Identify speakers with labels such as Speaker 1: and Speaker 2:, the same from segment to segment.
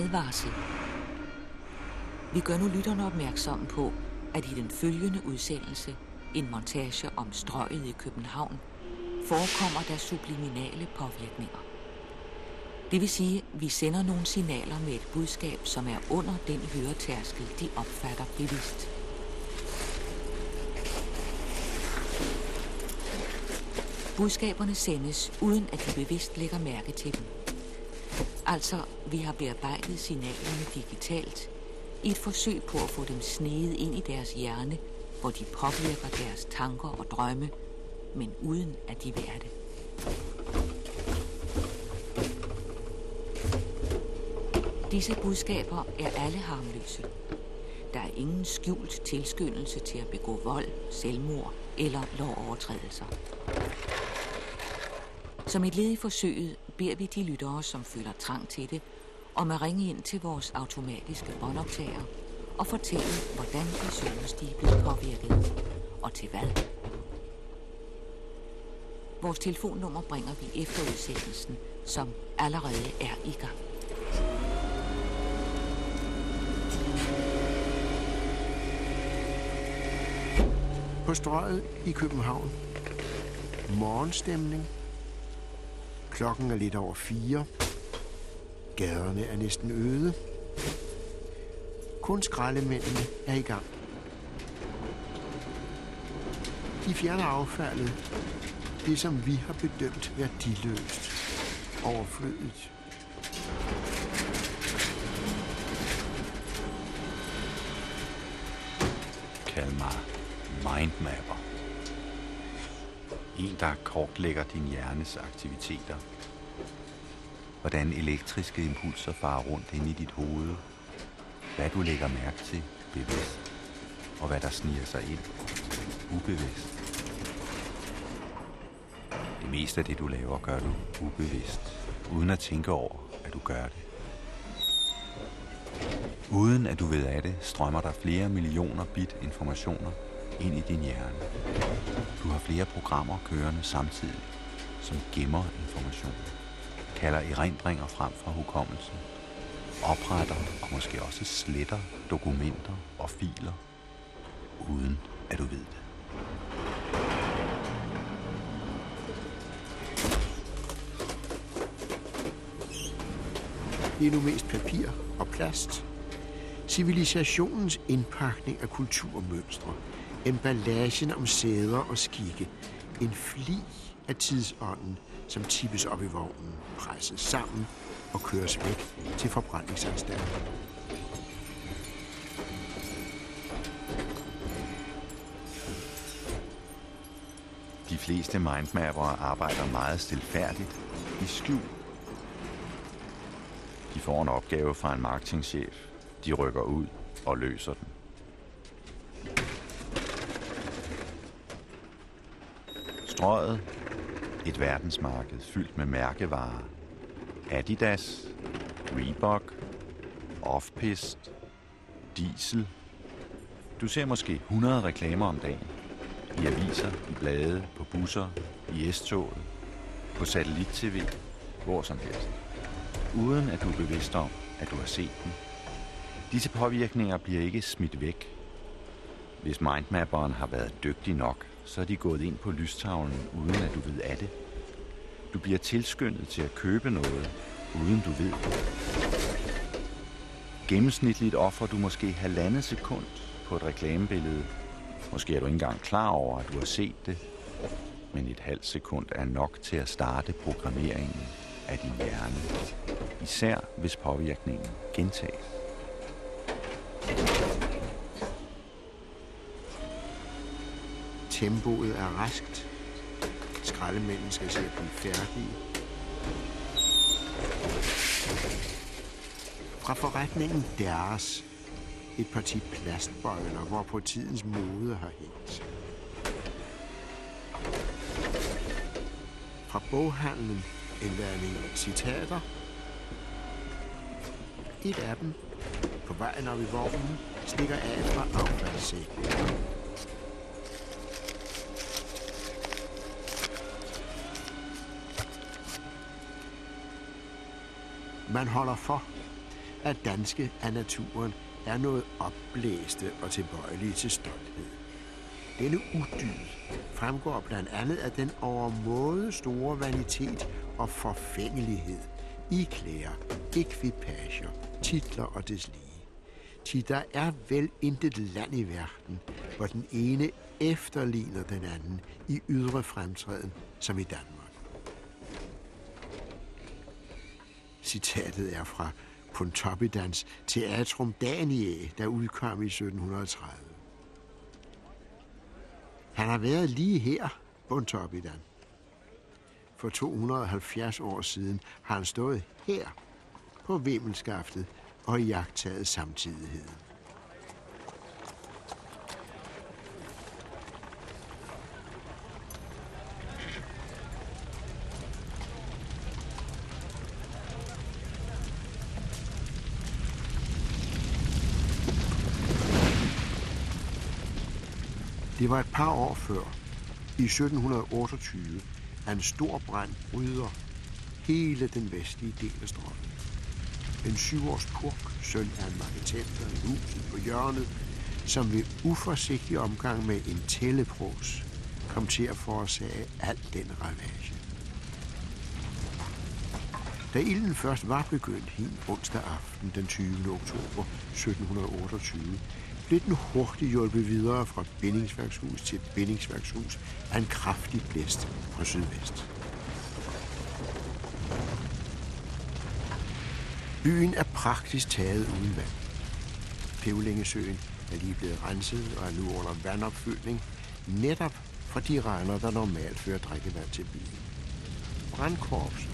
Speaker 1: Advarsel. Vi gør nu lytterne opmærksomme på, at i den følgende udsendelse, en montage om strøget i København, forekommer der subliminale påvirkninger. Det vil sige, at vi sender nogle signaler med et budskab, som er under den høretærskel, de opfatter bevidst. Budskaberne sendes, uden at de bevidst lægger mærke til dem. Altså, vi har bearbejdet signalerne digitalt i et forsøg på at få dem snedet ind i deres hjerne, hvor de påvirker deres tanker og drømme, men uden at de vil det. Disse budskaber er alle harmløse. Der er ingen skjult tilskyndelse til at begå vold, selvmord eller lovovertrædelser. Som et led i forsøget beder vi de lyttere, som føler trang til det, om at ringe ind til vores automatiske båndoptager og fortælle, hvordan de synes, de er blevet påvirket, og til hvad. Vores telefonnummer bringer vi efter udsendelsen, som allerede er i gang.
Speaker 2: På strøget i København. Morgenstemning. Klokken er lidt over fire. Gaderne er næsten øde. Kun skraldemændene er i gang. De fjerner affaldet. Det, som vi har bedømt værdiløst. Overflødigt.
Speaker 3: Kald mig mindmapper. En, der kortlægger din hjernes aktiviteter. Hvordan elektriske impulser farer rundt ind i dit hoved. Hvad du lægger mærke til bevidst. Og hvad der sniger sig ind ubevidst. Det meste af det, du laver, gør du ubevidst. Uden at tænke over, at du gør det. Uden at du ved af det, strømmer der flere millioner bit informationer ind i din hjerne. Du har flere programmer kørende samtidig, som gemmer information, kalder erindringer frem fra hukommelsen, opretter og måske også sletter dokumenter og filer, uden at du ved det.
Speaker 2: Det er nu mest papir og plast. Civilisationens indpakning af kulturmønstre emballagen om sæder og skikke, en fli af tidsånden, som tippes op i vognen, presses sammen og køres væk til forbrændingsanstalten.
Speaker 3: De fleste mindmapper arbejder meget stilfærdigt i skjul. De får en opgave fra en marketingchef. De rykker ud og løser den. Strøget. Et verdensmarked fyldt med mærkevarer. Adidas, Reebok, Offpist, Diesel. Du ser måske 100 reklamer om dagen. I aviser, i blade, på busser, i S-toget, på satellit-tv, hvor som helst. Uden at du er bevidst om, at du har set dem. Disse påvirkninger bliver ikke smidt væk. Hvis mindmapperen har været dygtig nok, så er de gået ind på lystavlen, uden at du ved af det. Du bliver tilskyndet til at købe noget, uden du ved det. Gennemsnitligt offer du måske halvandet sekund på et reklamebillede. Måske er du ikke engang klar over, at du har set det. Men et halvt sekund er nok til at starte programmeringen af din hjerne. Især hvis påvirkningen gentages.
Speaker 2: Tempoet er raskt. Skraldemænden skal se at blive færdige. Fra forretningen deres et parti plastbøjler, hvor på tidens mode har hængt. Fra boghandlen en ladning citater. Et af dem, på vejen op i vognen, stikker af fra affaldssækken. Man holder for. at danske af naturen er noget opblæste og tilbøjelige til stolthed. Denne udyd fremgår blandt andet af den overmåde store vanitet og forfængelighed i klæder, ekvipager, titler og deslige. Ti der er vel intet land i verden, hvor den ene efterligner den anden i ydre fremtræden, som i Danmark. Citatet er fra Pontoppidans Teatrum Daniae, der udkom i 1730. Han har været lige her, Pontoppidan. For 270 år siden har han stået her på vimmelskaftet og jagtaget samtidigheden. Det var et par år før, i 1728, at en stor brand bryder hele den vestlige del af strømmen. En syvårs purk, søn af en marketenter i huset på hjørnet, som ved uforsigtig omgang med en tællepros kom til at forårsage al den ravage. Da ilden først var begyndt hin onsdag aften den 20. oktober 1728, blev den hurtigt hjulpet videre fra bindingsværkshus til bindingsværkshus af en kraftig blæst fra sydvest. Byen er praktisk taget uden vand. Pevlingesøen er lige blevet renset og er nu under vandopfyldning, netop fra de regner, der normalt fører drikkevand til byen. Brandkorpset.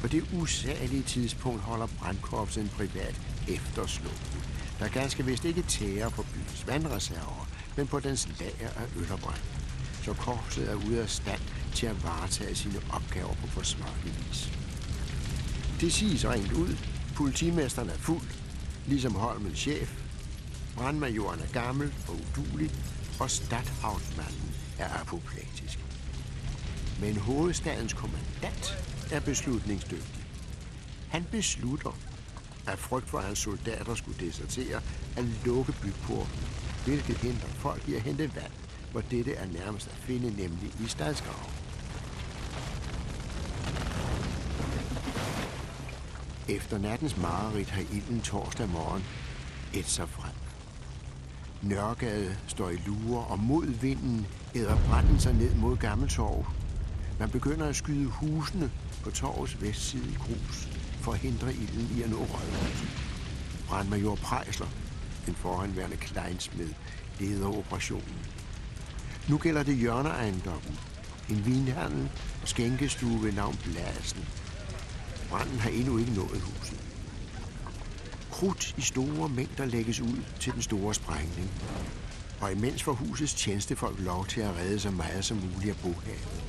Speaker 2: På det usagelige tidspunkt holder brandkorpset en privat efterslutning der ganske vist ikke tærer på byens vandreserver, men på dens lager af øl og brand. Så korpset er ude af stand til at varetage sine opgaver på forsvarlig vis. Det siges rent ud. Politimesteren er fuld, ligesom Holmens chef. Brandmajoren er gammel og udulig, og stadhavnsmanden er apoplektisk. Men hovedstadens kommandant er beslutningsdygtig. Han beslutter, af frygt for, at hans soldater skulle desertere, at lukke byporten, hvilket hindrer folk i at hente vand, hvor dette er nærmest at finde, nemlig i stadsgraven. Efter nattens mareridt har ilden torsdag morgen et sig frem. Nørregade står i lure, og mod vinden æder branden sig ned mod Gammeltorv. Man begynder at skyde husene på torvets vestside i grus forhindre ilden i at nå rødhuset. Brandmajor Prejsler, en forhenværende kleinsmed, leder operationen. Nu gælder det hjørneejendommen, en vinhandel og skænkestue ved navn Blasen. Branden har endnu ikke nået huset. Krudt i store mængder lægges ud til den store sprængning. Og imens får husets tjenestefolk lov til at redde så meget som muligt af bohavet.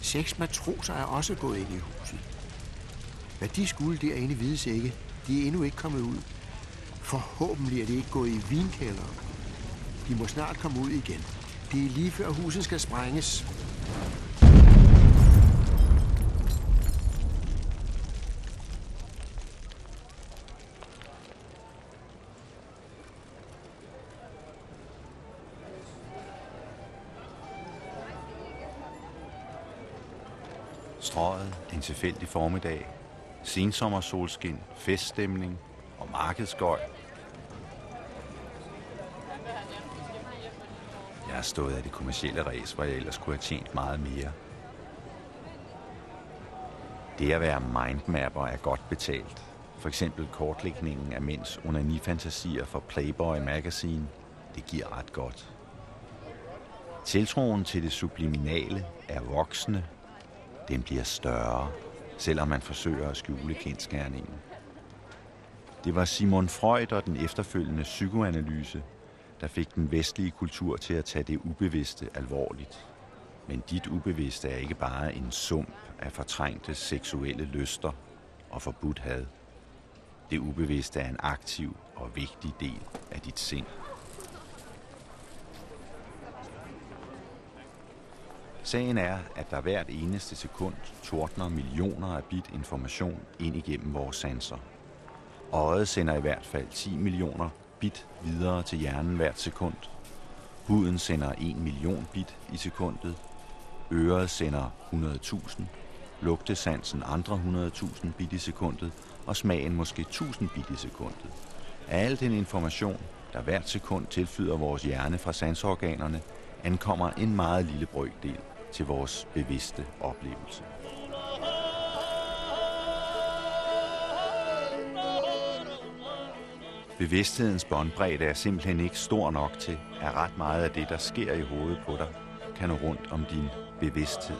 Speaker 2: Seks matroser er også gået ind i huset. Hvad de skulle derinde vides ikke. De er endnu ikke kommet ud. Forhåbentlig er de ikke gået i vinkælderen. De må snart komme ud igen. Det er lige før huset skal sprænges.
Speaker 3: Strøget en tilfældig formiddag sensommersolskin, feststemning og markedsgøj. Jeg har stået af det kommercielle ræs, hvor jeg ellers kunne have tjent meget mere. Det at være mindmapper er godt betalt. For eksempel kortlægningen af mænds onani-fantasier for Playboy Magazine. Det giver ret godt. Tiltroen til det subliminale er voksende. Den bliver større selvom man forsøger at skjule kendskærningen. Det var Simon Freud og den efterfølgende psykoanalyse, der fik den vestlige kultur til at tage det ubevidste alvorligt. Men dit ubevidste er ikke bare en sump af fortrængte seksuelle lyster og forbudt had. Det ubevidste er en aktiv og vigtig del af dit sind. Sagen er, at der hvert eneste sekund tordner millioner af bit information ind igennem vores sanser. Øjet sender i hvert fald 10 millioner bit videre til hjernen hvert sekund. Huden sender 1 million bit i sekundet. Øret sender 100.000. Lugtesansen andre 100.000 bit i sekundet. Og smagen måske 1000 bit i sekundet. Al den information, der hvert sekund tilflyder vores hjerne fra sansorganerne, ankommer en meget lille brøkdel til vores bevidste oplevelse. Bevidsthedens båndbredde er simpelthen ikke stor nok til, at ret meget af det, der sker i hovedet på dig, kan nå rundt om din bevidsthed.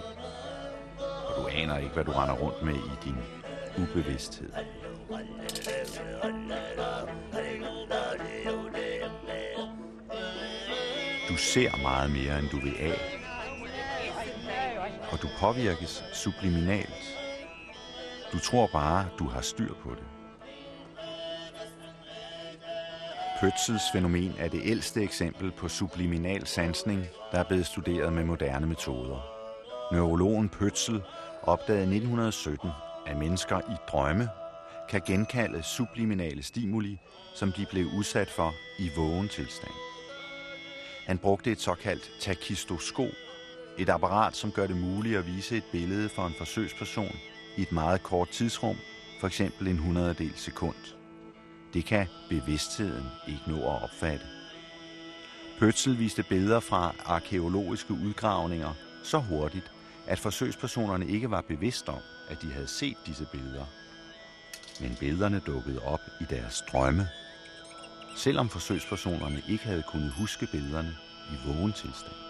Speaker 3: Og du aner ikke, hvad du render rundt med i din ubevidsthed. Du ser meget mere, end du vil af. Og du påvirkes subliminalt. Du tror bare, du har styr på det. Pøtsels fænomen er det ældste eksempel på subliminal sansning, der er blevet studeret med moderne metoder. Neurologen Pøtsel opdagede i 1917, at mennesker i drømme kan genkalde subliminale stimuli, som de blev udsat for i vågen tilstand. Han brugte et såkaldt takistoskop, et apparat, som gør det muligt at vise et billede for en forsøgsperson i et meget kort tidsrum, for eksempel en hundrededel sekund. Det kan bevidstheden ikke nå at opfatte. Pøtsel viste billeder fra arkeologiske udgravninger så hurtigt, at forsøgspersonerne ikke var bevidste om, at de havde set disse billeder. Men billederne dukkede op i deres drømme, selvom forsøgspersonerne ikke havde kunnet huske billederne i vågen tilstand.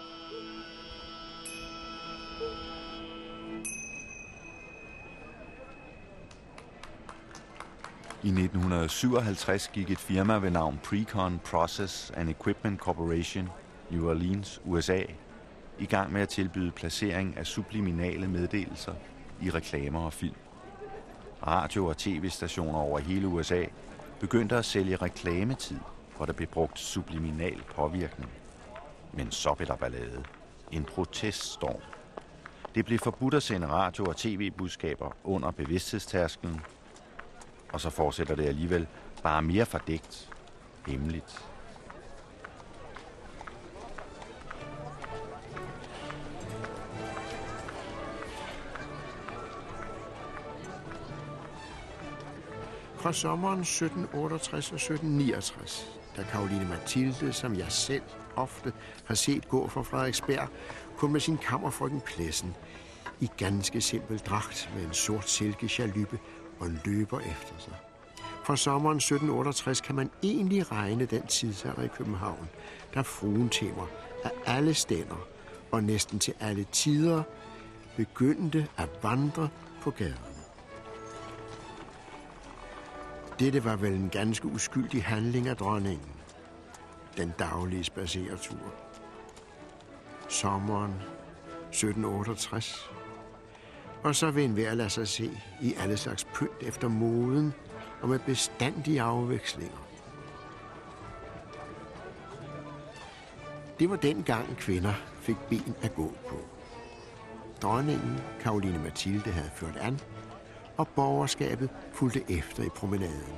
Speaker 3: I 1957 gik et firma ved navn Precon Process and Equipment Corporation, New Orleans, USA, i gang med at tilbyde placering af subliminale meddelelser i reklamer og film. Radio- og tv-stationer over hele USA begyndte at sælge reklametid, hvor der blev brugt subliminal påvirkning. Men så blev der ballade. En proteststorm. Det blev forbudt at sende radio- og tv-budskaber under bevidsthedstærskelen, og så fortsætter det alligevel bare mere fordækt, hemmeligt.
Speaker 2: Fra sommeren 1768 og 1769, da Karoline Mathilde, som jeg selv ofte har set gå fra Frederiksberg, kun med sin kammerfrøken Plessen, i ganske simpel dragt med en sort silkechalyppe og løber efter sig. Fra sommeren 1768 kan man egentlig regne den tidsalder i København, der fruentimer af alle stænder og næsten til alle tider begyndte at vandre på gaderne. Dette var vel en ganske uskyldig handling af dronningen. Den daglige spaceretur. Sommeren 1768 og så vil enhver lade sig se i alle slags pynt efter moden og med bestandige afvekslinger. Det var den gang kvinder fik ben at gå på. Dronningen, Karoline Mathilde, havde ført an, og borgerskabet fulgte efter i promenaden.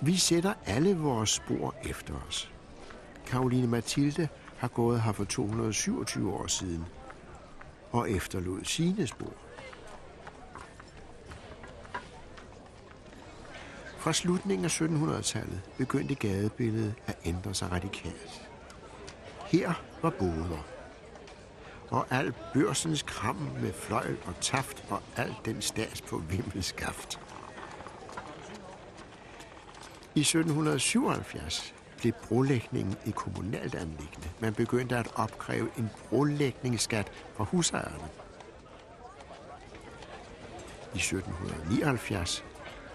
Speaker 2: Vi sætter alle vores spor efter os. Karoline Mathilde har gået her for 227 år siden og efterlod sine spor. Fra slutningen af 1700-tallet begyndte gadebilledet at ændre sig radikalt. Her var boder, og al børsens kram med fløjl og taft og alt den stats på vimmelskaft. I 1777 blev brolægningen i kommunalt anlæggende. Man begyndte at opkræve en brolægningsskat fra husejerne. I 1779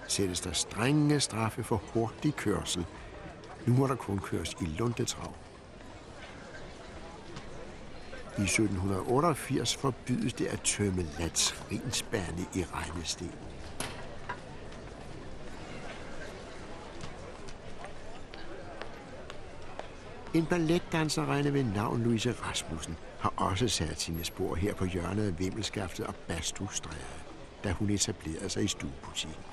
Speaker 2: sættes der strenge straffe for hurtig kørsel. Nu må der kun køres i lundetrav. I 1788 forbydes det at tømme latrinsbærne i regnestenen. En balletdanserinde ved navn Louise Rasmussen har også sat sine spor her på hjørnet af Vimmelskaftet og Bastustræde. da hun etablerede sig i stuebutikken.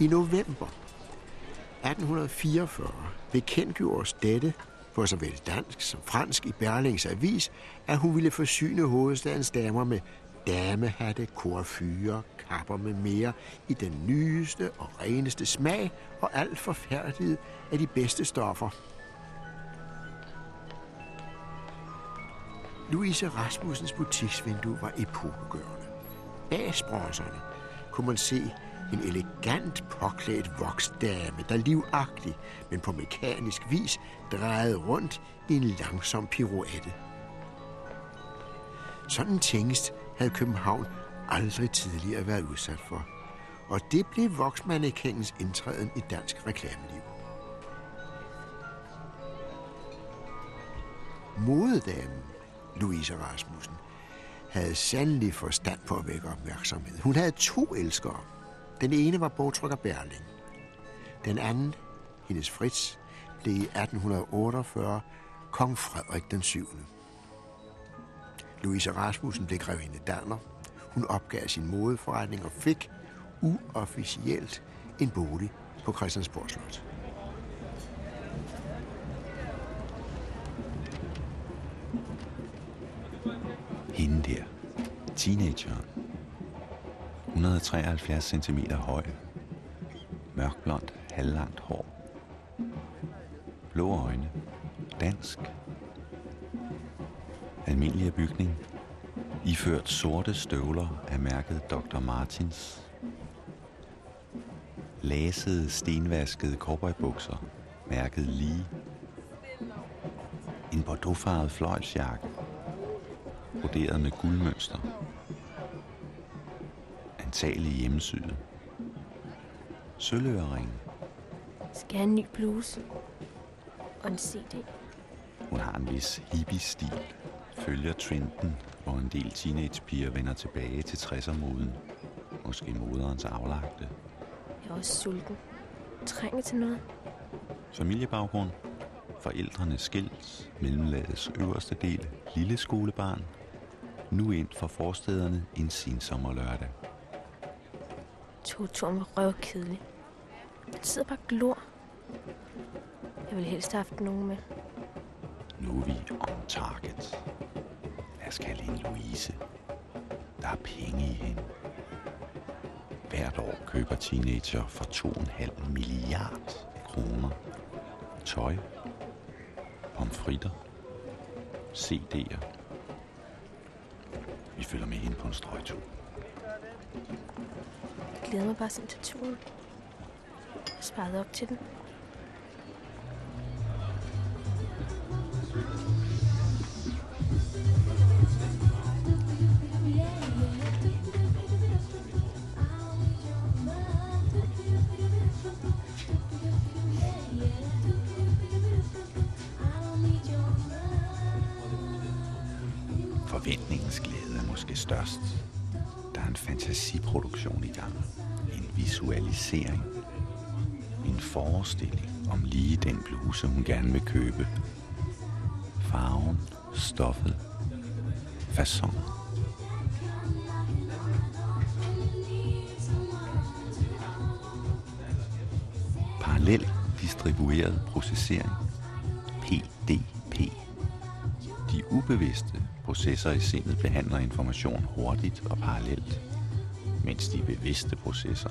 Speaker 2: I november 1844 bekendtgjordes dette på såvel dansk som fransk i Berlings Avis, at hun ville forsyne hovedstadens damer med damehatte, korfyre, kapper med mere i den nyeste og reneste smag og alt forfærdighed af de bedste stoffer. Louise Rasmussens butiksvindue var epokegørende. Bag sprosserne kunne man se en elegant påklædt voksdame, der livagtig, men på mekanisk vis drejede rundt i en langsom pirouette. Sådan tænkes havde København aldrig tidligere været udsat for. Og det blev voksmannekendens indtræden i dansk reklameliv. Modedamen Louise Rasmussen havde sandelig forstand på at vække opmærksomhed. Hun havde to elskere. Den ene var bogtrykker Berling. Den anden, hendes Fritz, blev i 1848 kong Frederik den 7. Louise Rasmussen blev grevinde Danner. Hun opgav sin modeforretning og fik uofficielt en bolig på Christiansborg Slot.
Speaker 3: Hende der, teenageren, 173 cm høj, mørkblondt, halvlangt hår, blå øjne, dansk, almindelig bygning, iført sorte støvler af mærket Dr. Martins, lasede, stenvaskede cowboybukser, mærket lige, en bordeauxfarvet fløjlsjakke, broderet med guldmønster, antagelig hjemmesyde, sølvørering,
Speaker 4: Skal have en ny bluse? Og en CD.
Speaker 3: Hun har en vis hippie-stil, følger trenden, hvor en del teenagepiger vender tilbage til 60'er-moden. Måske moderens aflagte.
Speaker 4: Jeg er også sulten. Trænger til noget.
Speaker 3: Familiebaggrund. Forældrene skilt, mellemlagets øverste del, lille skolebarn. Nu ind for forstederne en sensommerlørdag.
Speaker 4: Togturen var røvkedelig. Jeg sidder bare glor. Jeg ville helst have haft nogen med.
Speaker 3: Nu er vi on target. Lad os kalde hende Louise. Der er penge i hende. Hvert år køber teenager for 2,5 milliard kroner. Tøj, pomfritter, CD'er. Vi følger med hende på en strøgtur.
Speaker 4: Jeg glæder mig bare sådan til turen. Jeg sparede op til den.
Speaker 3: Visualisering. En forestilling om lige den bluse, hun gerne vil købe. Farven, stoffet, fasong. Parallel distribueret processering. PDP. De ubevidste processer i sindet behandler information hurtigt og parallelt, mens de bevidste processer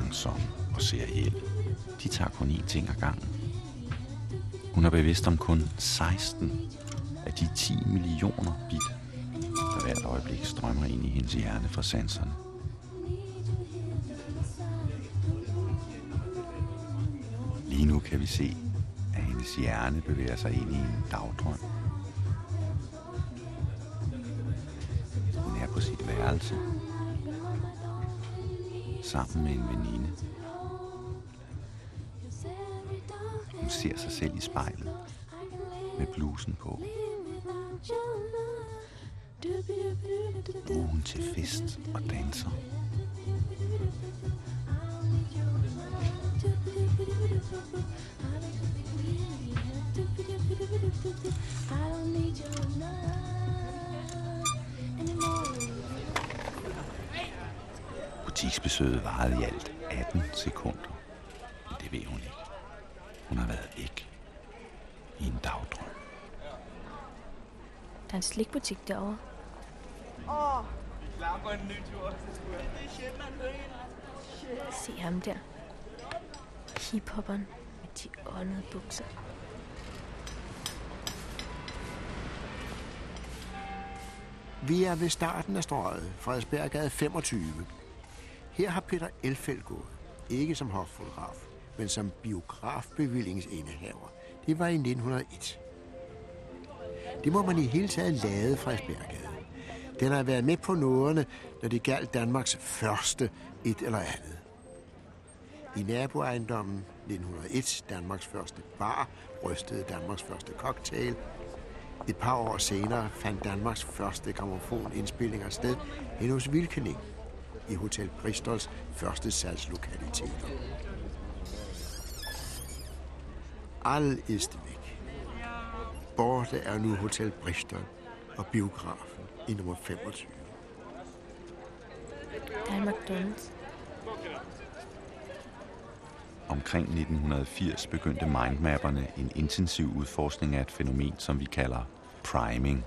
Speaker 3: langsomme og serielle. De tager kun én ting ad gangen. Hun er bevidst om kun 16 af de 10 millioner bit, der hvert øjeblik strømmer ind i hendes hjerne fra sanserne. Lige nu kan vi se, at hendes hjerne bevæger sig ind i en dagdrøm. Hun er på sit værelse. Sammen med en veninde. Hun ser sig selv i spejlet. Med blusen på. Nu er hun til fest og danser. I don't need your love. Paris-besøget varede i alt 18 sekunder. Men det ved hun ikke. Hun har været væk i en dagdrøm.
Speaker 4: Der er en slikbutik derovre. Se ham der. Hiphopperen med de åndede bukser.
Speaker 2: Vi er ved starten af strøget, Frederiksberggade 25. Her har Peter Elfeldt gået. Ikke som hoffotograf, men som biografbevillingsindehaver. Det var i 1901. Det må man i hele taget lade Frederiksberggade. Den har været med på nåderne, når det galt Danmarks første et eller andet. I naboejendommen 1901, Danmarks første bar, rystede Danmarks første cocktail. Et par år senere fandt Danmarks første gramofonindspillinger sted hen hos Vilkening i Hotel Bristols første salgslokalitet. All ist væk. Borte er nu Hotel Bristol og biografen i nummer 25.
Speaker 4: Der er McDonald's.
Speaker 3: Omkring 1980 begyndte mindmapperne en intensiv udforskning af et fænomen, som vi kalder priming.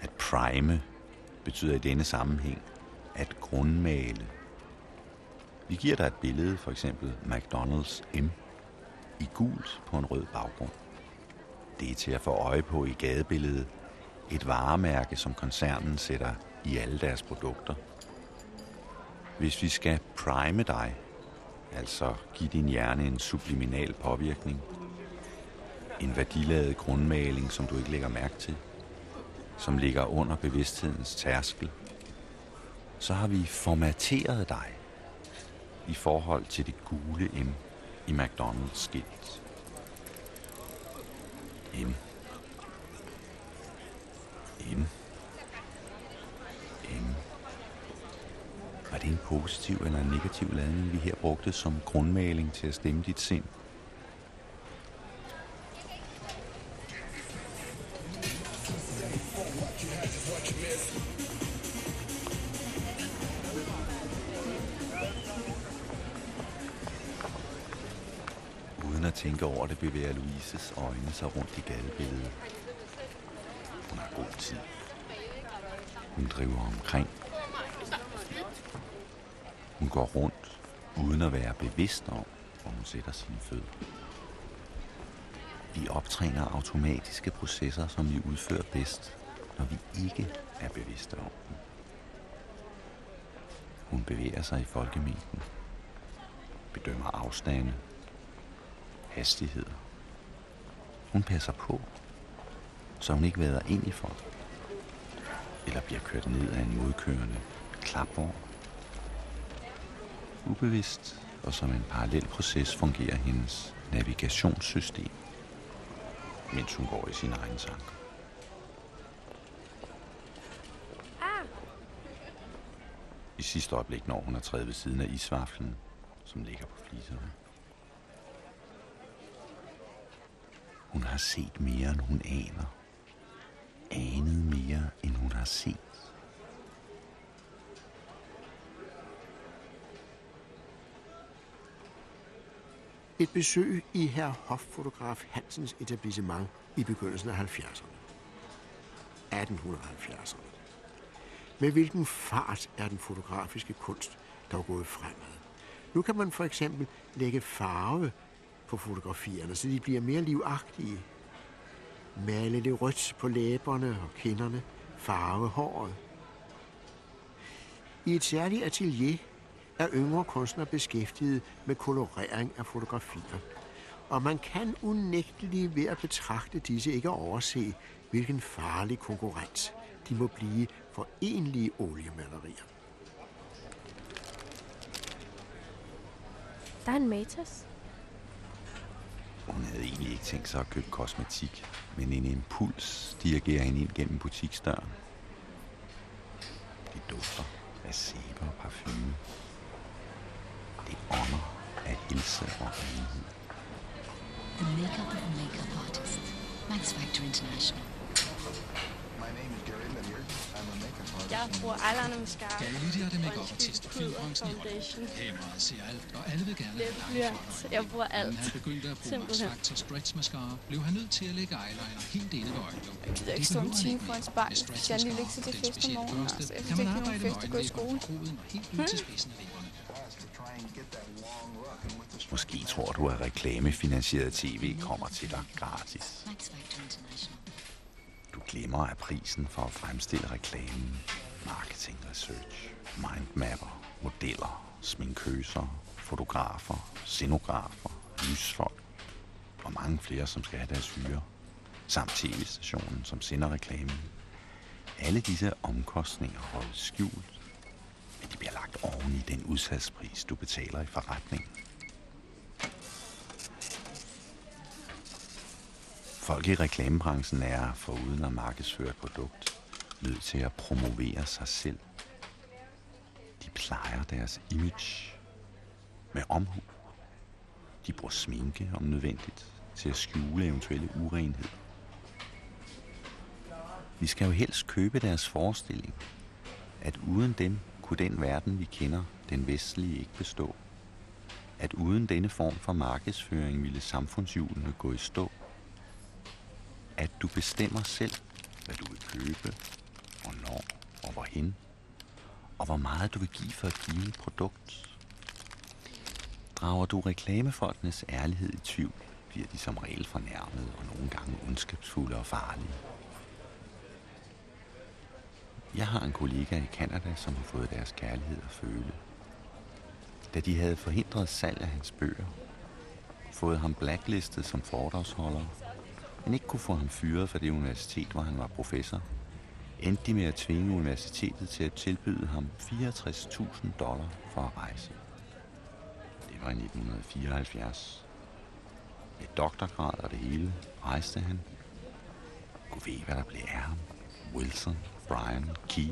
Speaker 3: At prime betyder i denne sammenhæng at grundmale. Vi giver dig et billede, for eksempel McDonald's M, i gult på en rød baggrund. Det er til at få øje på i gadebilledet. Et varemærke, som koncernen sætter i alle deres produkter. Hvis vi skal prime dig, altså give din hjerne en subliminal påvirkning, en værdiladet grundmaling, som du ikke lægger mærke til, som ligger under bevidsthedens tærskel, så har vi formateret dig i forhold til det gule M i McDonald's skilt. M. M. M. Var det en positiv eller en negativ ladning, vi her brugte som grundmaling til at stemme dit sind? Bevæger Louises øjne sig rundt i gadebilledet. Hun har god tid. Hun driver omkring. Hun går rundt, uden at være bevidst om, hvor hun sætter sine fødder. Vi optræner automatiske processer, som vi udfører bedst, når vi ikke er bevidste om dem. Hun bevæger sig i folkemængden, bedømmer afstande, hastigheder. Hun passer på, så hun ikke vader ind i folk, eller bliver kørt ned af en modkørende klapvogn. Ubevidst og som en parallel proces fungerer hendes navigationssystem, mens hun går i sin egen tanker. I sidste øjeblik når hun er træet ved siden af isvaflen, som ligger på fliserne. Hun har set mere, end hun aner. Anet mere, end hun har set.
Speaker 2: Et besøg i herr hoffotograf Hansens etablissement i begyndelsen af 70'erne. 1870'erne. Med hvilken fart er den fotografiske kunst dog gået fremad? Nu kan man for eksempel lægge farve på fotografierne, så de bliver mere livagtige. Male det rødt på læberne og kinderne, farve håret. I et særligt atelier er yngre kunstnere beskæftiget med kolorering af fotografier. Og man kan unægteligt ved at betragte disse ikke overse, hvilken farlig konkurrent de må blive for egentlige oliemalerier.
Speaker 4: Der er en Matas.
Speaker 3: Hun havde egentlig ikke tænkt sig at købe kosmetik, men en impuls dirigerer hende ind gennem butiksdøren. Det dufter af sæbe og parfume. Det ånder af helse og renhed.
Speaker 5: The makeup of a makeup artist. Max Factor International.
Speaker 6: My name is Gary Lydiard. I'm a makeup artist. Jeg bruger eyeliner, mascara
Speaker 7: Galle Lydia er det
Speaker 6: og
Speaker 7: make
Speaker 6: en
Speaker 7: artist
Speaker 6: puder,
Speaker 7: filmbranchen i Hollywood. Kameraet ser alt, og alle vil gerne have folder.
Speaker 6: Jeg bruger alt.
Speaker 7: han begyndte at bruge Max. Factor Stretch Mascara, blev han nødt til at lægge eyeliner helt inde ved øjenlåget.
Speaker 6: Jeg gider
Speaker 7: Det
Speaker 6: ikke stå en time foran spejl, hvis jeg lige ligger til det fest om morgenen. Altså, jeg
Speaker 7: kan man
Speaker 6: ikke, det
Speaker 7: arbejde med
Speaker 6: i
Speaker 7: øjenlæber og krogen og helt ud til spidsen af læberne.
Speaker 3: Måske tror du, at reklamefinansieret tv kommer til dig gratis. Du glemmer, at prisen for at fremstille reklamen, marketing research, mindmapper, modeller, sminkøser, fotografer, scenografer, lysfolk og mange flere, som skal have deres hyre, samt tv-stationen, som sender reklamen. Alle disse omkostninger holdes skjult, men de bliver lagt oven i den udsalgspris, du betaler i forretningen. Folk i reklamebranchen er, foruden at markedsføre et produkt, nødt til at promovere sig selv. De plejer deres image med omhu. De bruger sminke om nødvendigt til at skjule eventuelle urenhed. Vi skal jo helst købe deres forestilling, at uden dem kunne den verden, vi kender, den vestlige, ikke bestå. At uden denne form for markedsføring ville samfundshjulene gå i stå at du bestemmer selv, hvad du vil købe, hvornår og hvorhen, og hvor meget du vil give for et givet produkt. Drager du reklamefolkenes ærlighed i tvivl, bliver de som regel fornærmet og nogle gange ondskabsfulde og farlige. Jeg har en kollega i Kanada, som har fået deres kærlighed at føle. Da de havde forhindret salg af hans bøger, fået ham blacklistet som foredragsholder men ikke kunne få ham fyret fra det universitet, hvor han var professor, endte de med at tvinge universitetet til at tilbyde ham 64.000 dollar for at rejse. Det var i 1974. Med doktorgrad og det hele rejste han. Kunne ved, hvad der blev af ham. Wilson, Brian, Key.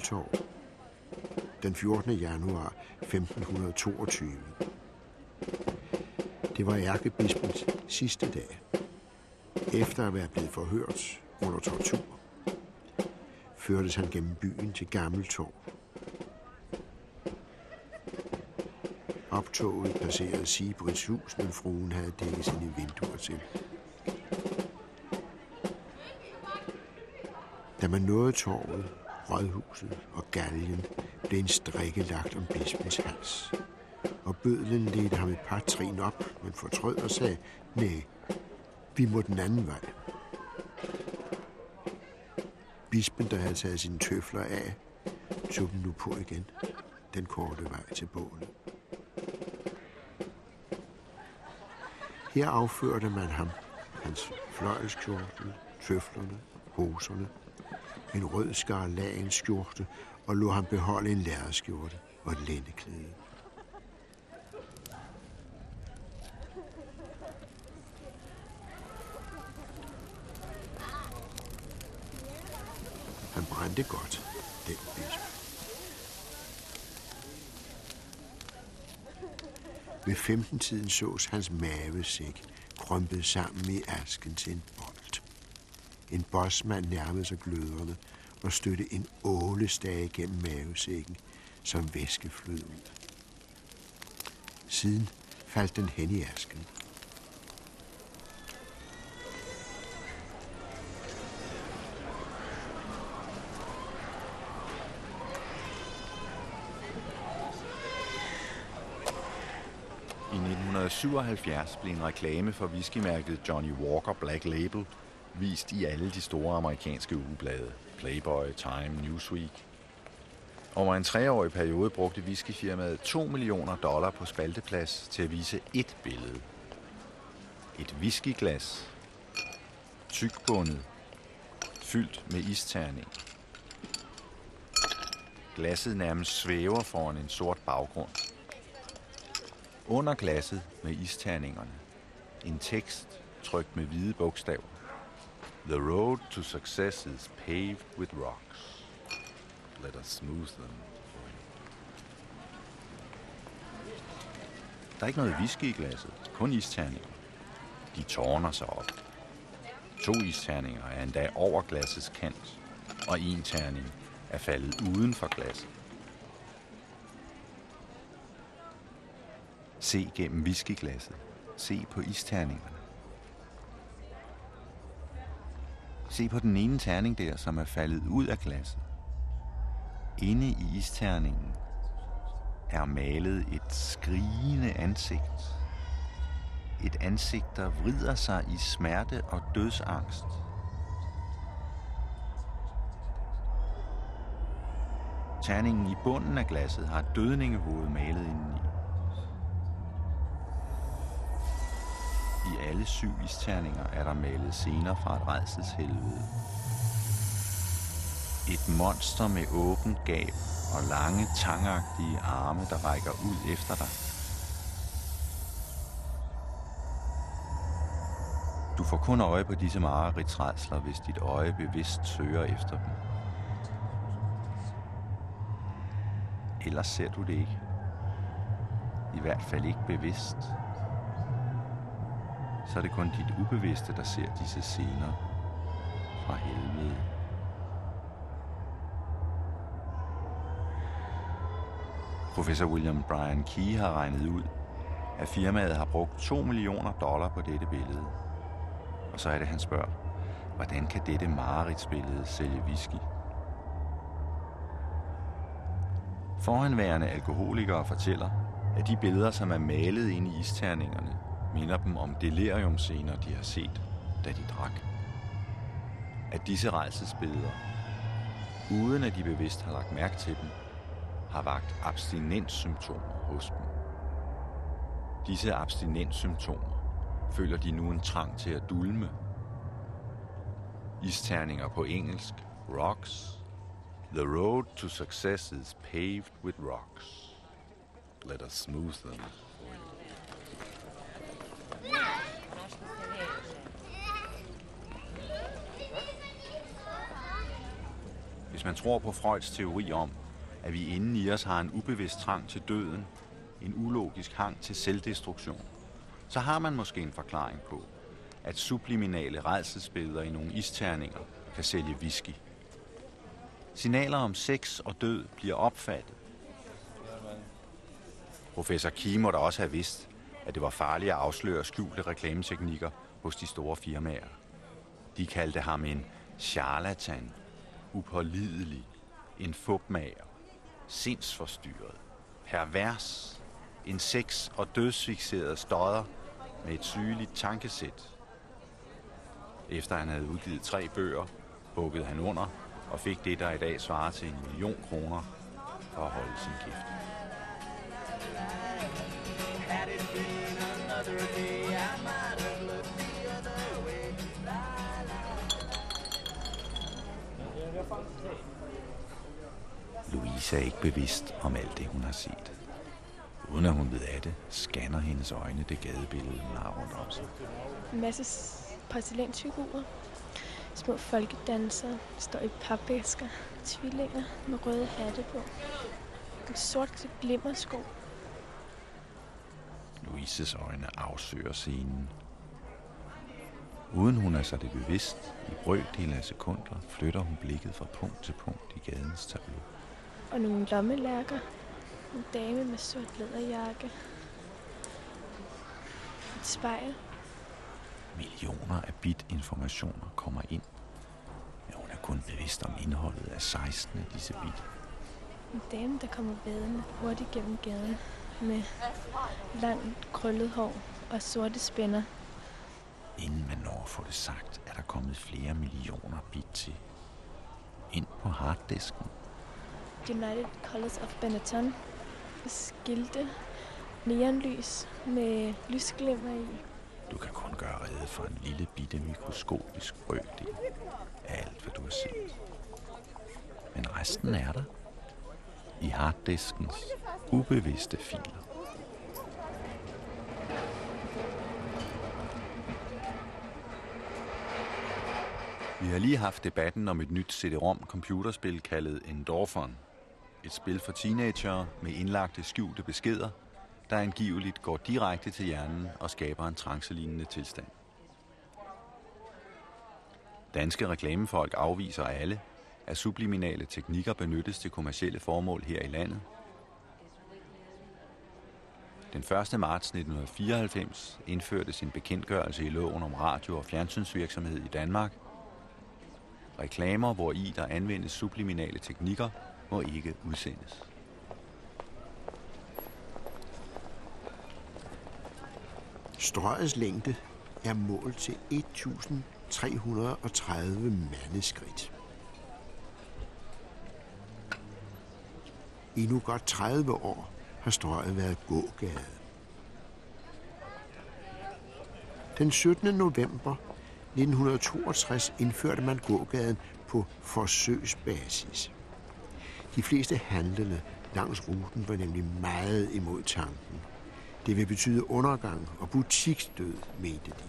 Speaker 2: Gammeltorv. Den 14. januar 1522. Det var ærkebispens sidste dag. Efter at være blevet forhørt under tortur, førtes han gennem byen til Gammeltorv. Optoget passerede Sibrits hus, men fruen havde dækket sine vinduer til. Da man nåede torvet, rådhuset og galgen, blev en strikke lagt om bispens hals. Og bødlen ledte ham et par trin op, men fortrød og sagde, nej, vi må den anden vej. Bispen, der havde taget sine tøfler af, tog dem nu på igen, den korte vej til bålet. Her afførte man ham, hans fløjelskjortel, tøflerne, hoserne, en rød skarlagen skjorte og lå ham beholde en lærerskjorte og et lændeklæde. Han brændte godt, den bisp. Ved 15-tiden sås hans mavesæk krømpet sammen i asken til en. En bosmand nærmede sig gløderne og støtte en ålestage gennem mavesækken, som væske flød ud. Siden faldt den hen i asken.
Speaker 3: I 1977 blev en reklame for whiskymærket Johnny Walker Black Label vist i alle de store amerikanske ugeblade. Playboy, Time, Newsweek. Over en treårig periode brugte whiskyfirmaet 2 millioner dollar på spalteplads til at vise ét billede. Et whiskyglas. Tykbundet. Fyldt med isterning. Glasset nærmest svæver foran en sort baggrund. Under glasset med isterningerne. En tekst trykt med hvide bogstaver. The road to success is paved with rocks. Let us smooth them. Der er ikke noget whisky i glasset, kun isterninger. De tårner sig op. To isterninger er endda over glassets kant, og en terning er faldet uden for glasset. Se gennem whiskyglasset. Se på isterningerne. Se på den ene terning der, som er faldet ud af glasset. Inde i isterningen er malet et skrigende ansigt. Et ansigt, der vrider sig i smerte og dødsangst. Terningen i bunden af glasset har dødningehovedet malet indeni. I alle syv isterninger er der malet scener fra et redselshelvede. Et monster med åben gab og lange, tangagtige arme, der rækker ud efter dig. Du får kun øje på disse mareridtsredsler, hvis dit øje bevidst søger efter dem. Ellers ser du det ikke. I hvert fald ikke bevidst. Så er det kun dit ubevidste, der ser disse scener fra helvede. Professor William Brian Key har regnet ud, at firmaet har brugt 2 millioner dollar på dette billede. Og så er det, han spørger, hvordan kan dette mareridtsbillede sælge whisky? Foranværende alkoholikere fortæller, at de billeder, som er malet ind i isterningerne, minder dem om deliriumscener, de har set, da de drak. At disse rejsesbilleder, uden at de bevidst har lagt mærke til dem, har vagt abstinenssymptomer hos dem. Disse abstinenssymptomer føler de nu en trang til at dulme. Isterninger på engelsk, rocks. The road to success is paved with rocks. Let us smooth them. Hvis man tror på Freuds teori om, at vi inden i os har en ubevidst trang til døden, en ulogisk hang til selvdestruktion, så har man måske en forklaring på, at subliminale redselsbilleder i nogle isterninger kan sælge whisky. Signaler om sex og død bliver opfattet. Professor Kim må da også have vidst, at det var farligt at afsløre skjulte reklameteknikker hos de store firmaer. De kaldte ham en charlatan, upålidelig, en fupmager, sindsforstyrret, pervers, en sex- og dødsfixeret stodder med et sygeligt tankesæt. Efter han havde udgivet tre bøger, bukkede han under og fik det, der i dag svarer til en million kroner for at holde sin kæft. Louise er ikke bevidst om alt det, hun har set. Uden at hun ved af det, scanner hendes øjne det gadebillede, hun har rundt om sig.
Speaker 4: En masse s- porcelænsfigurer. Små folkedansere står i papæsker. Tvillinger med røde hatte på. En sort glimmersko.
Speaker 3: Louises øjne afsøger scenen. Uden hun er sig det bevidst, i brøkdel af sekunder, flytter hun blikket fra punkt til punkt i gadens tableau.
Speaker 4: Og nogle lommelærker. En dame med sort læderjakke. Et spejl.
Speaker 3: Millioner af bit informationer kommer ind, men hun er kun bevidst om indholdet af 16 af disse bit.
Speaker 4: En dame, der kommer vædende hurtigt gennem gaden. Med langt krøllet hår og sorte spænder.
Speaker 3: Inden man når at få det sagt, er der kommet flere millioner bit til. Ind på harddisken.
Speaker 4: United Colors of Benetton. Skilte. Neonlys med lysglimmer i.
Speaker 3: Du kan kun gøre rede for en lille bitte mikroskopisk brøkdel af alt, hvad du har set. Men resten er der. I harddiskens ubevidste filer. Vi har lige haft debatten om et nyt CD-ROM computerspil kaldet Endorphin. Et spil for teenagere med indlagte skjulte beskeder, der angiveligt går direkte til hjernen og skaber en trancelignende tilstand. Danske reklamefolk afviser alle, at subliminale teknikker benyttes til kommercielle formål her i landet. Den 1. marts 1994 indførtes en bekendtgørelse i loven om radio- og fjernsynsvirksomhed i Danmark. Reklamer, hvor i der anvendes subliminale teknikker, må ikke udsendes.
Speaker 2: Strøgets længde er målt til 1330 mandeskridt. I nu godt 30 år har strøget været gågade. Den 17. november 1962 indførte man gågaden på forsøgsbasis. De fleste handlende langs ruten var nemlig meget imod tanken. Det vil betyde undergang og butiksdød, mente de.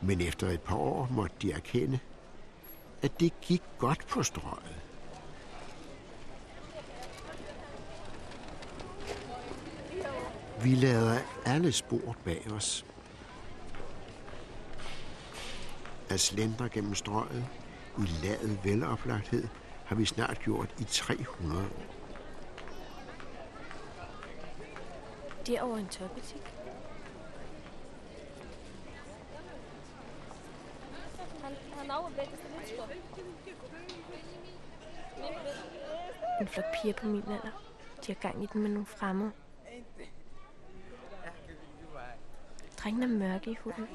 Speaker 2: Men efter et par år måtte de erkende, at det gik godt på strøget. Vi lader alle spor bag os. At slendre gennem strøget i ladet veloplagthed har vi snart gjort i 300 år.
Speaker 4: Derovre en tøjbutik. En flok piger på min alder. De har gang i den med nogle fremmede. Drengene er mørke i huden.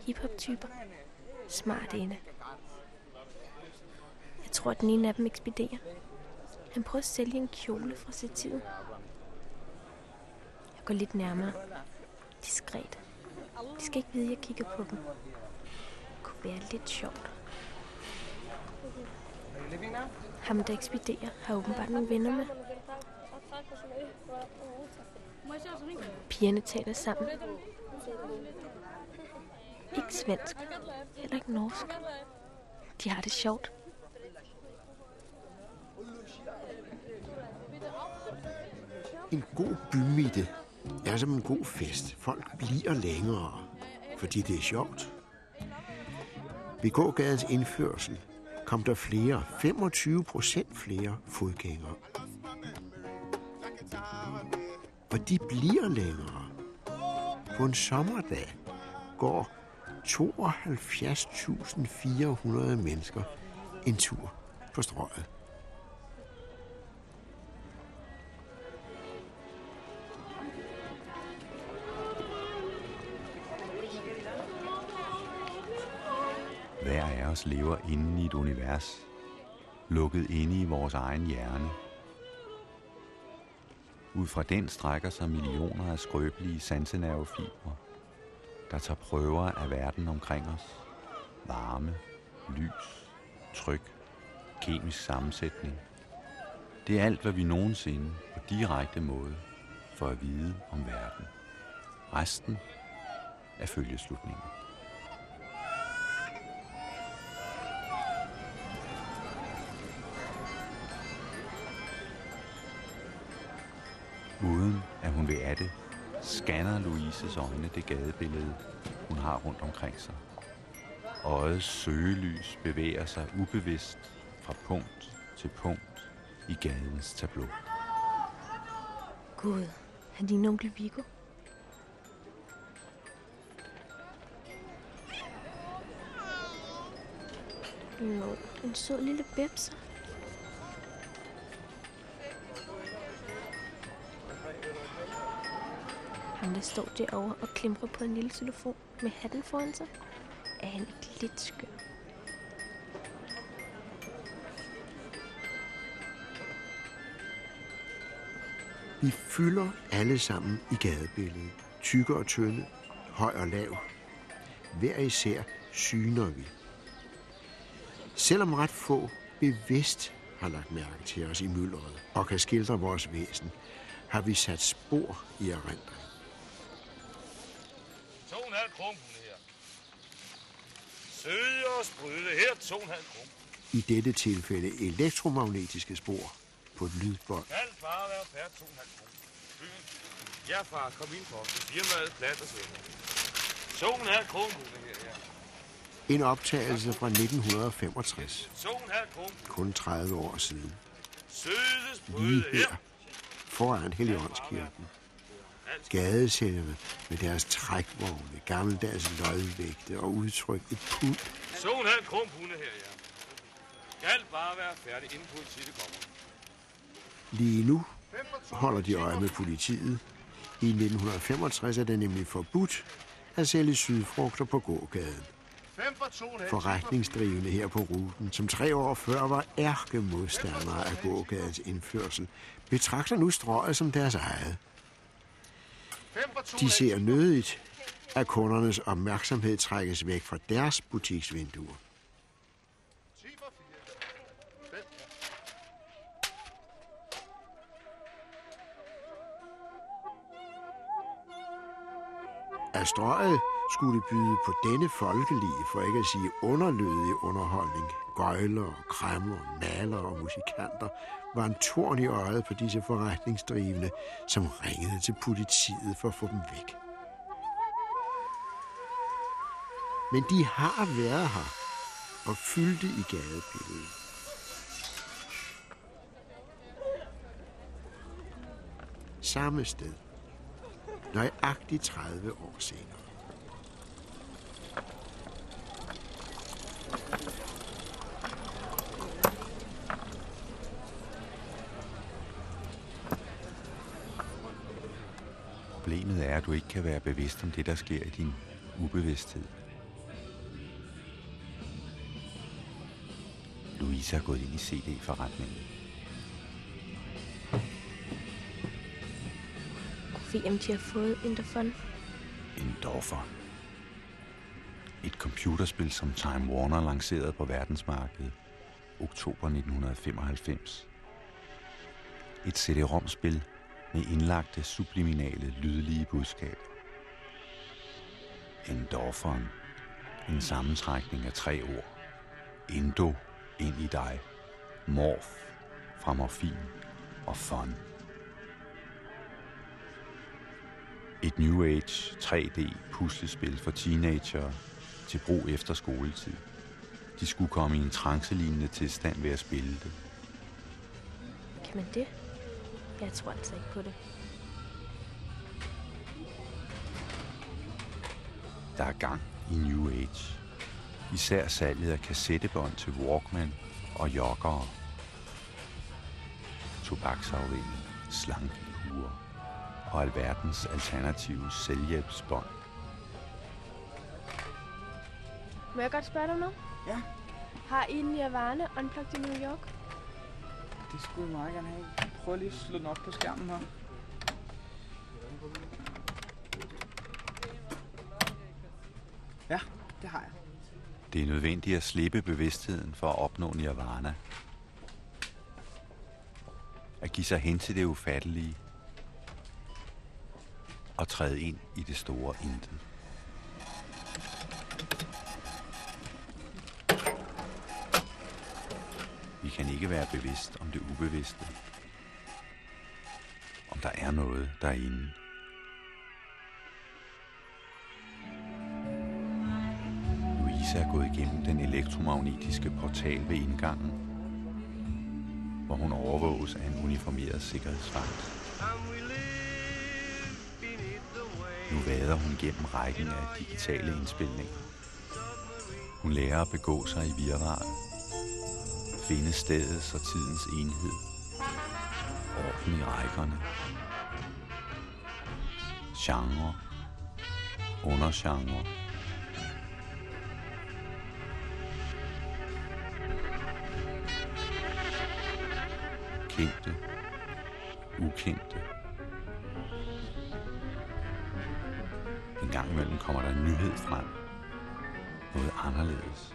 Speaker 4: Hip-hop-typer. Smart ene. Jeg tror, at den ene af dem ekspederer. Han prøver at sælge en kjole fra stativet. Jeg går lidt nærmere. Diskret. De skal ikke vide, at jeg kigger på dem. Det kunne være lidt sjovt. Ham, der ekspederer, har åbenbart nogle venner med. Pigerne taler sammen. Ikke svensk. Heller ikke norsk. De har det sjovt.
Speaker 2: En god bymidte er som en god fest. Folk bliver længere, fordi det er sjovt. Ved gågadens indførsel kom der flere, 25 procent flere fodgængere. Og de bliver længere. På en sommerdag går 72.400 mennesker en tur på strøget.
Speaker 3: Hver af os lever inde i et univers, lukket inde i vores egen hjerne. Ud fra den strækker sig millioner af skrøbelige sansenervefibre, der tager prøver af verden omkring os. Varme, lys, tryk, kemisk sammensætning. Det er alt, hvad vi nogensinde på direkte måde får at vide om verden. Resten er følgeslutningen. Uden at hun vil af det, scanner Louises øjne det gadebillede, hun har rundt omkring sig. Øjets søgelys bevæger sig ubevidst fra punkt til punkt i gadens tableau.
Speaker 4: Gud, han din onkel Viggo. Nå, en sød lille bebse. Ham, der står derovre og klimper på en lille telefon med hatten foran sig, er han ikke lidt skør.
Speaker 2: Vi fylder alle sammen i gadebilledet. Tykke og tynde, høj og lav. Hver især syner vi. Selvom ret få bevidst har lagt mærke til os i myldret og kan skildre vores væsen, har vi sat spor i erindringen.
Speaker 6: 2,5 kroner her. Søde og sprøde. Her 2,5 kroner.
Speaker 2: I dette tilfælde elektromagnetiske spor på et lydbånd.
Speaker 6: Alt bare være færre 2,5 kroner. Byen. Ja, far, kom ind for. Det firmaet plat og sønder. 2,5 kroner her, ja.
Speaker 2: En optagelse fra 1965,
Speaker 6: 2,5 kroner.
Speaker 2: kun 30 år siden. Lige her. foran Helligåndskirken. Gadesælgerne med deres trækvogne, gammeldags lodvægte og udtryk et pund
Speaker 6: 2,5 kroner punde her, ja. Skal bare være færdig, inden politiet kommer.
Speaker 2: Lige nu holder de øje med politiet. I 1965 er det nemlig forbudt at sælge sydfrugter på gågaden. Forretningsdrivende her på ruten, som tre år før var ærke modstandere af gågadens indførsel, betragter nu strøget som deres eget. De ser nødigt, at kundernes opmærksomhed trækkes væk fra deres butiksvinduer. At strøget skulle byde på denne folkelige, for ikke at sige underlødige underholdning, gøjler, kræmmer, maler og musikanter, var en torn i øjet på disse forretningsdrivende, som ringede til politiet for at få dem væk. Men de har været her og fyldte i gadebilledet. Samme sted. Nøjagtigt 30 år senere.
Speaker 3: Problemet er, at du ikke kan være bevidst om det, der sker i din ubevidsthed. Louise er gået ind i CD-forretningen.
Speaker 4: Om de har fået Interfon.
Speaker 3: En doffer. Et computerspil, som Time Warner lancerede på verdensmarkedet oktober 1995. Et CD-ROM-spil med indlagte subliminale lydlige budskaber. Endorferen. En sammentrækning af tre ord. Indo, ind i dig. Morf, fra morfin og fun. Et New Age 3D puslespil for teenagere til brug efter skoletid. De skulle komme i en trancelignende tilstand ved at spille det.
Speaker 4: Kan man det? Jeg tror altså ikke på det.
Speaker 3: Der er gang i New Age. Især salget af kassettebånd til Walkman og joggere. Tobaksafvinding, slankekurer og alverdens alternative selvhjælpsbånd.
Speaker 4: Må jeg godt spørge dig noget?
Speaker 8: Ja.
Speaker 4: Har I Nirvana Unplugged i New York?
Speaker 8: Det skulle jeg meget gerne have prøver lige at slå den op på skærmen her. Ja, det har jeg.
Speaker 3: Det er nødvendigt at slippe bevidstheden for at opnå nirvana. At give sig hen til det ufattelige. Og træde ind i det store intet. Vi kan ikke være bevidst om det ubevidste. Om der er noget derinde. Louise er gået igennem den elektromagnetiske portal ved indgangen, hvor hun overvåges af en uniformeret sikkerhedsvagt. Nu vader hun gennem rækken af digitale indspilninger. Hun lærer at begå sig i virvaret, finde stedets og tidens enhed, orden i rækkerne, genre, undergenre, kendte, ukendte. En gang imellem kommer der en nyhed frem. Noget anderledes.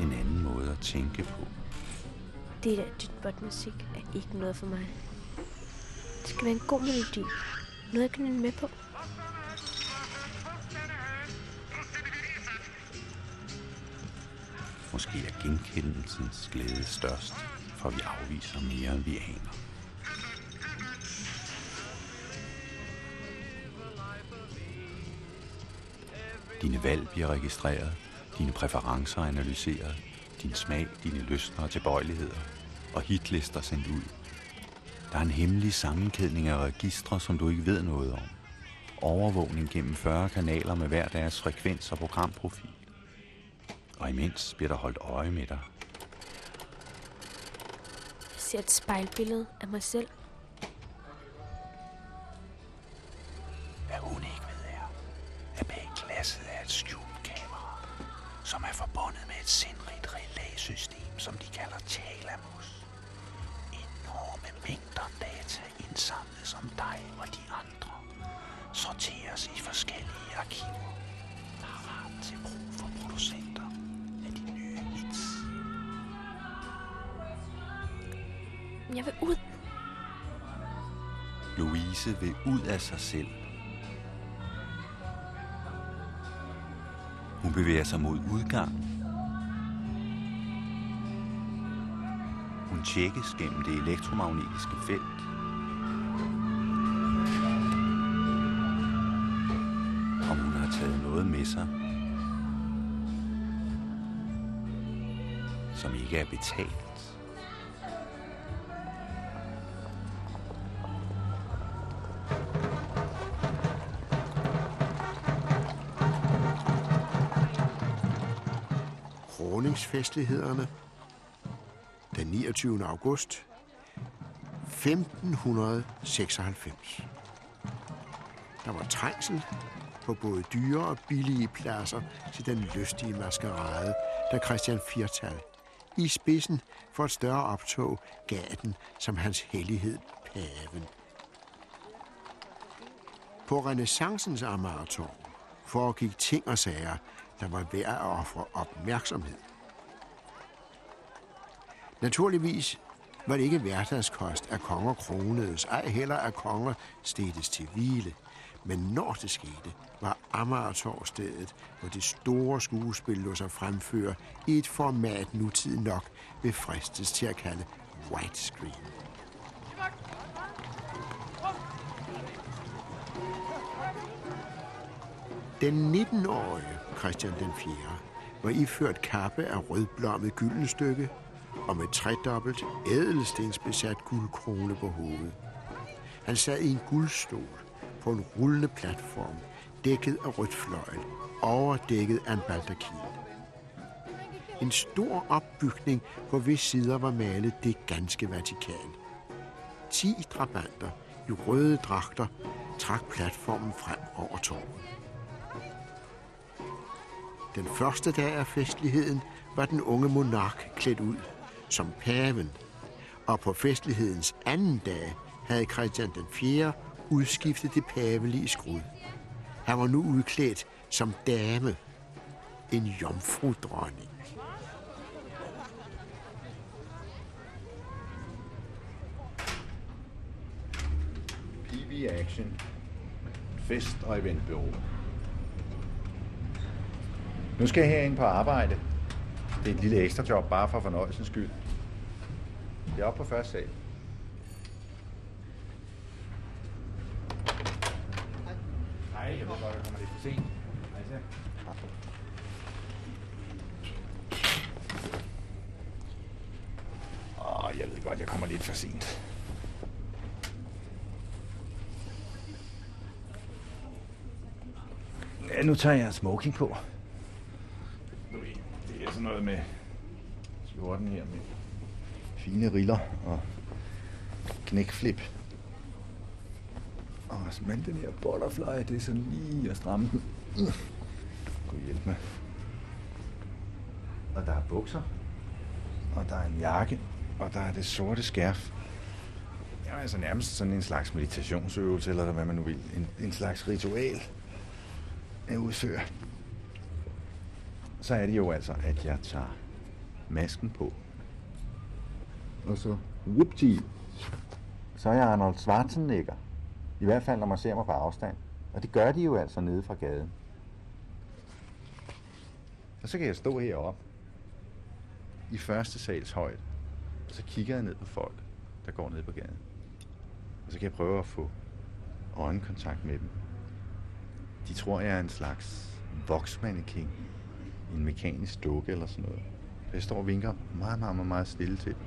Speaker 3: En anden måde at tænke på.
Speaker 4: Det der dytbot-musik er ikke noget for mig. Det skal være en god melodi. Noget, jeg kan nynne med på.
Speaker 3: Måske er genkendelsens glæde størst, for vi afviser mere, end vi aner. Dine valg bliver registreret, dine præferencer analyseret, din smag, dine lyster og tilbøjeligheder og hitlister sendt ud. Der er en hemmelig sammenkædning af registre, som du ikke ved noget om. Overvågning gennem 40 kanaler med hver deres frekvens og programprofil. Og imens bliver der holdt øje med dig.
Speaker 4: Jeg ser et spejlbillede af mig selv. Jeg vil ud.
Speaker 3: Louise vil ud af sig selv. Hun bevæger sig mod udgangen. Hun tjekkes gennem det elektromagnetiske felt. Om hun har taget noget med sig, som ikke er betalt.
Speaker 2: Festlighederne den 29. august 1596. Der var trængsel på både dyre og billige pladser til den lystige maskerade, da Christian Firtal i spidsen for et større optog gav den som hans hellighed paven. På renaissancens Amagertorv foregik ting og sager, der var værd at ofre opmærksomhed. Naturligvis var det ikke hverdagskost, at konger kronedes, ej heller at konger stedes til hvile. Men når det skete, var Amagertorv stedet, hvor det store skuespil lå sig fremføre i et format nutid nok vil fristes til at kalde widescreen. Den 19-årige Christian den 4. var iført kappe af rødblommet gyldenstykke og med tredobbelt ædelstensbesat guldkrone på hovedet. Han sad i en guldstol på en rullende platform, dækket af rødt fløjl, overdækket af en baldakin. En stor opbygning, på hvis sider var malet det ganske Vatikan. Ti drabanter i røde dragter trak platformen frem over torvet. Den første dag af festligheden var den unge monark klædt ud som paven, og på festlighedens anden dag havde Christian den 4. udskiftet det pavelige skrud. Han var nu udklædt som dame, en jomfrudronning.
Speaker 3: PB Action. Fest- og eventbureau. Nu skal jeg herind på arbejde. Det er et lille ekstra job, bare for fornøjelsens skyld. Jeg er oppe på første sal. Hej, jeg ved godt, jeg kommer lidt for sent. Hej, så. Åh, jeg ved godt, jeg kommer lidt for sent. Ja, nu tager jeg smoking på. Du ved, Det er sådan noget med skjorten her med fine riller og knækflip. Og men den her butterfly, det er sådan lige at stramme den. Kunne hjælpe mig. Og der er bukser. Og der er en jakke. Og der er det sorte skærf. Ja, altså nærmest sådan en slags meditationsøvelse, eller hvad man nu vil. En, en slags ritual at udføre. Så er det jo altså, at jeg tager masken på. Og så, whoopty, så er jeg Arnold Schwarzenegger. I hvert fald, når man ser mig på afstand. Og det gør de jo altså nede fra gaden. Og så kan jeg stå heroppe i første sals højde, og så kigger jeg ned på folk, der går ned på gaden. Og så kan jeg prøve at få øjenkontakt med dem. De tror, jeg er en slags voksmannequin. En mekanisk dukke eller sådan noget. Jeg står og vinker meget, meget, meget, meget stille til dem.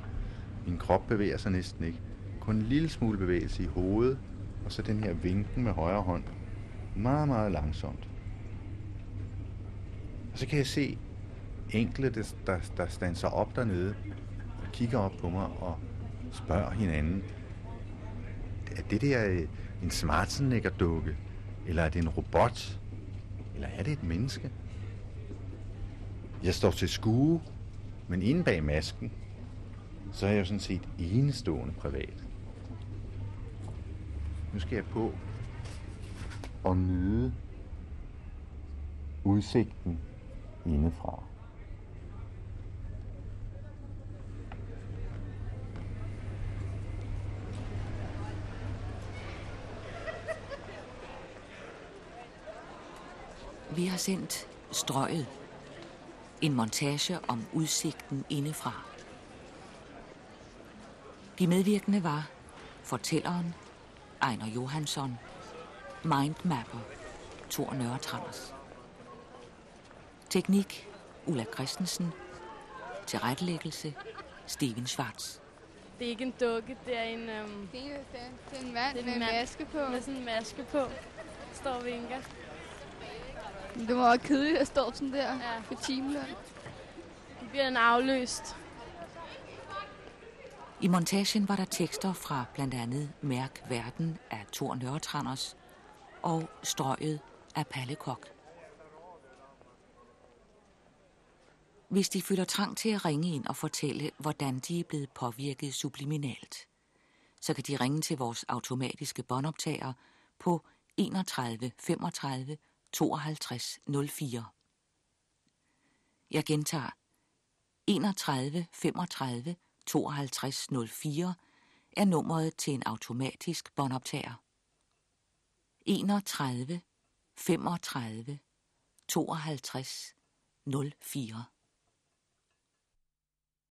Speaker 3: Min krop bevæger sig næsten ikke. Kun en lille smule bevægelse i hovedet, og så den her vinken med højre hånd. Meget, meget langsomt. Og så kan jeg se enkelte, der, der, der standser op dernede, og kigger op på mig og spørger hinanden, er det der øh, en Schwarzenegger-dukke? Eller er det en robot? Eller er det et menneske? Jeg står til skue, men inde bag masken, så er jeg jo sådan set enestående privat. Nu skal jeg på og nyde udsigten indefra.
Speaker 1: Vi har sendt Strøget. En montage om udsigten indefra. De medvirkende var fortælleren Ejner Johansson, mindmapper Thor Nørretranders. Teknik Ulla Christensen. Tilrettelæggelse Steven Schwartz.
Speaker 4: Det er ikke en dukke, det er en... Øhm,
Speaker 9: Det er, det er, det er en mand
Speaker 4: Det er
Speaker 9: med
Speaker 4: en
Speaker 9: en
Speaker 4: mand.
Speaker 9: maske på.
Speaker 4: med sådan en maske på. Står og vinker.
Speaker 9: Det må være kedeligt at stå sådan der
Speaker 4: Ja.
Speaker 9: for timeløn.
Speaker 4: Nu bliver den afløst.
Speaker 1: I montagen var der tekster fra blandt andet Mærk Verden af Thor Nørretranders og Strøget af Palle Kok. Hvis de føler trang til at ringe ind og fortælle, hvordan de er blevet påvirket subliminalt, så kan de ringe til vores automatiske båndoptager på 31 35 52 04. Jeg gentager 31 35 52 04 er nummeret til en automatisk båndoptager. 31 35 52 04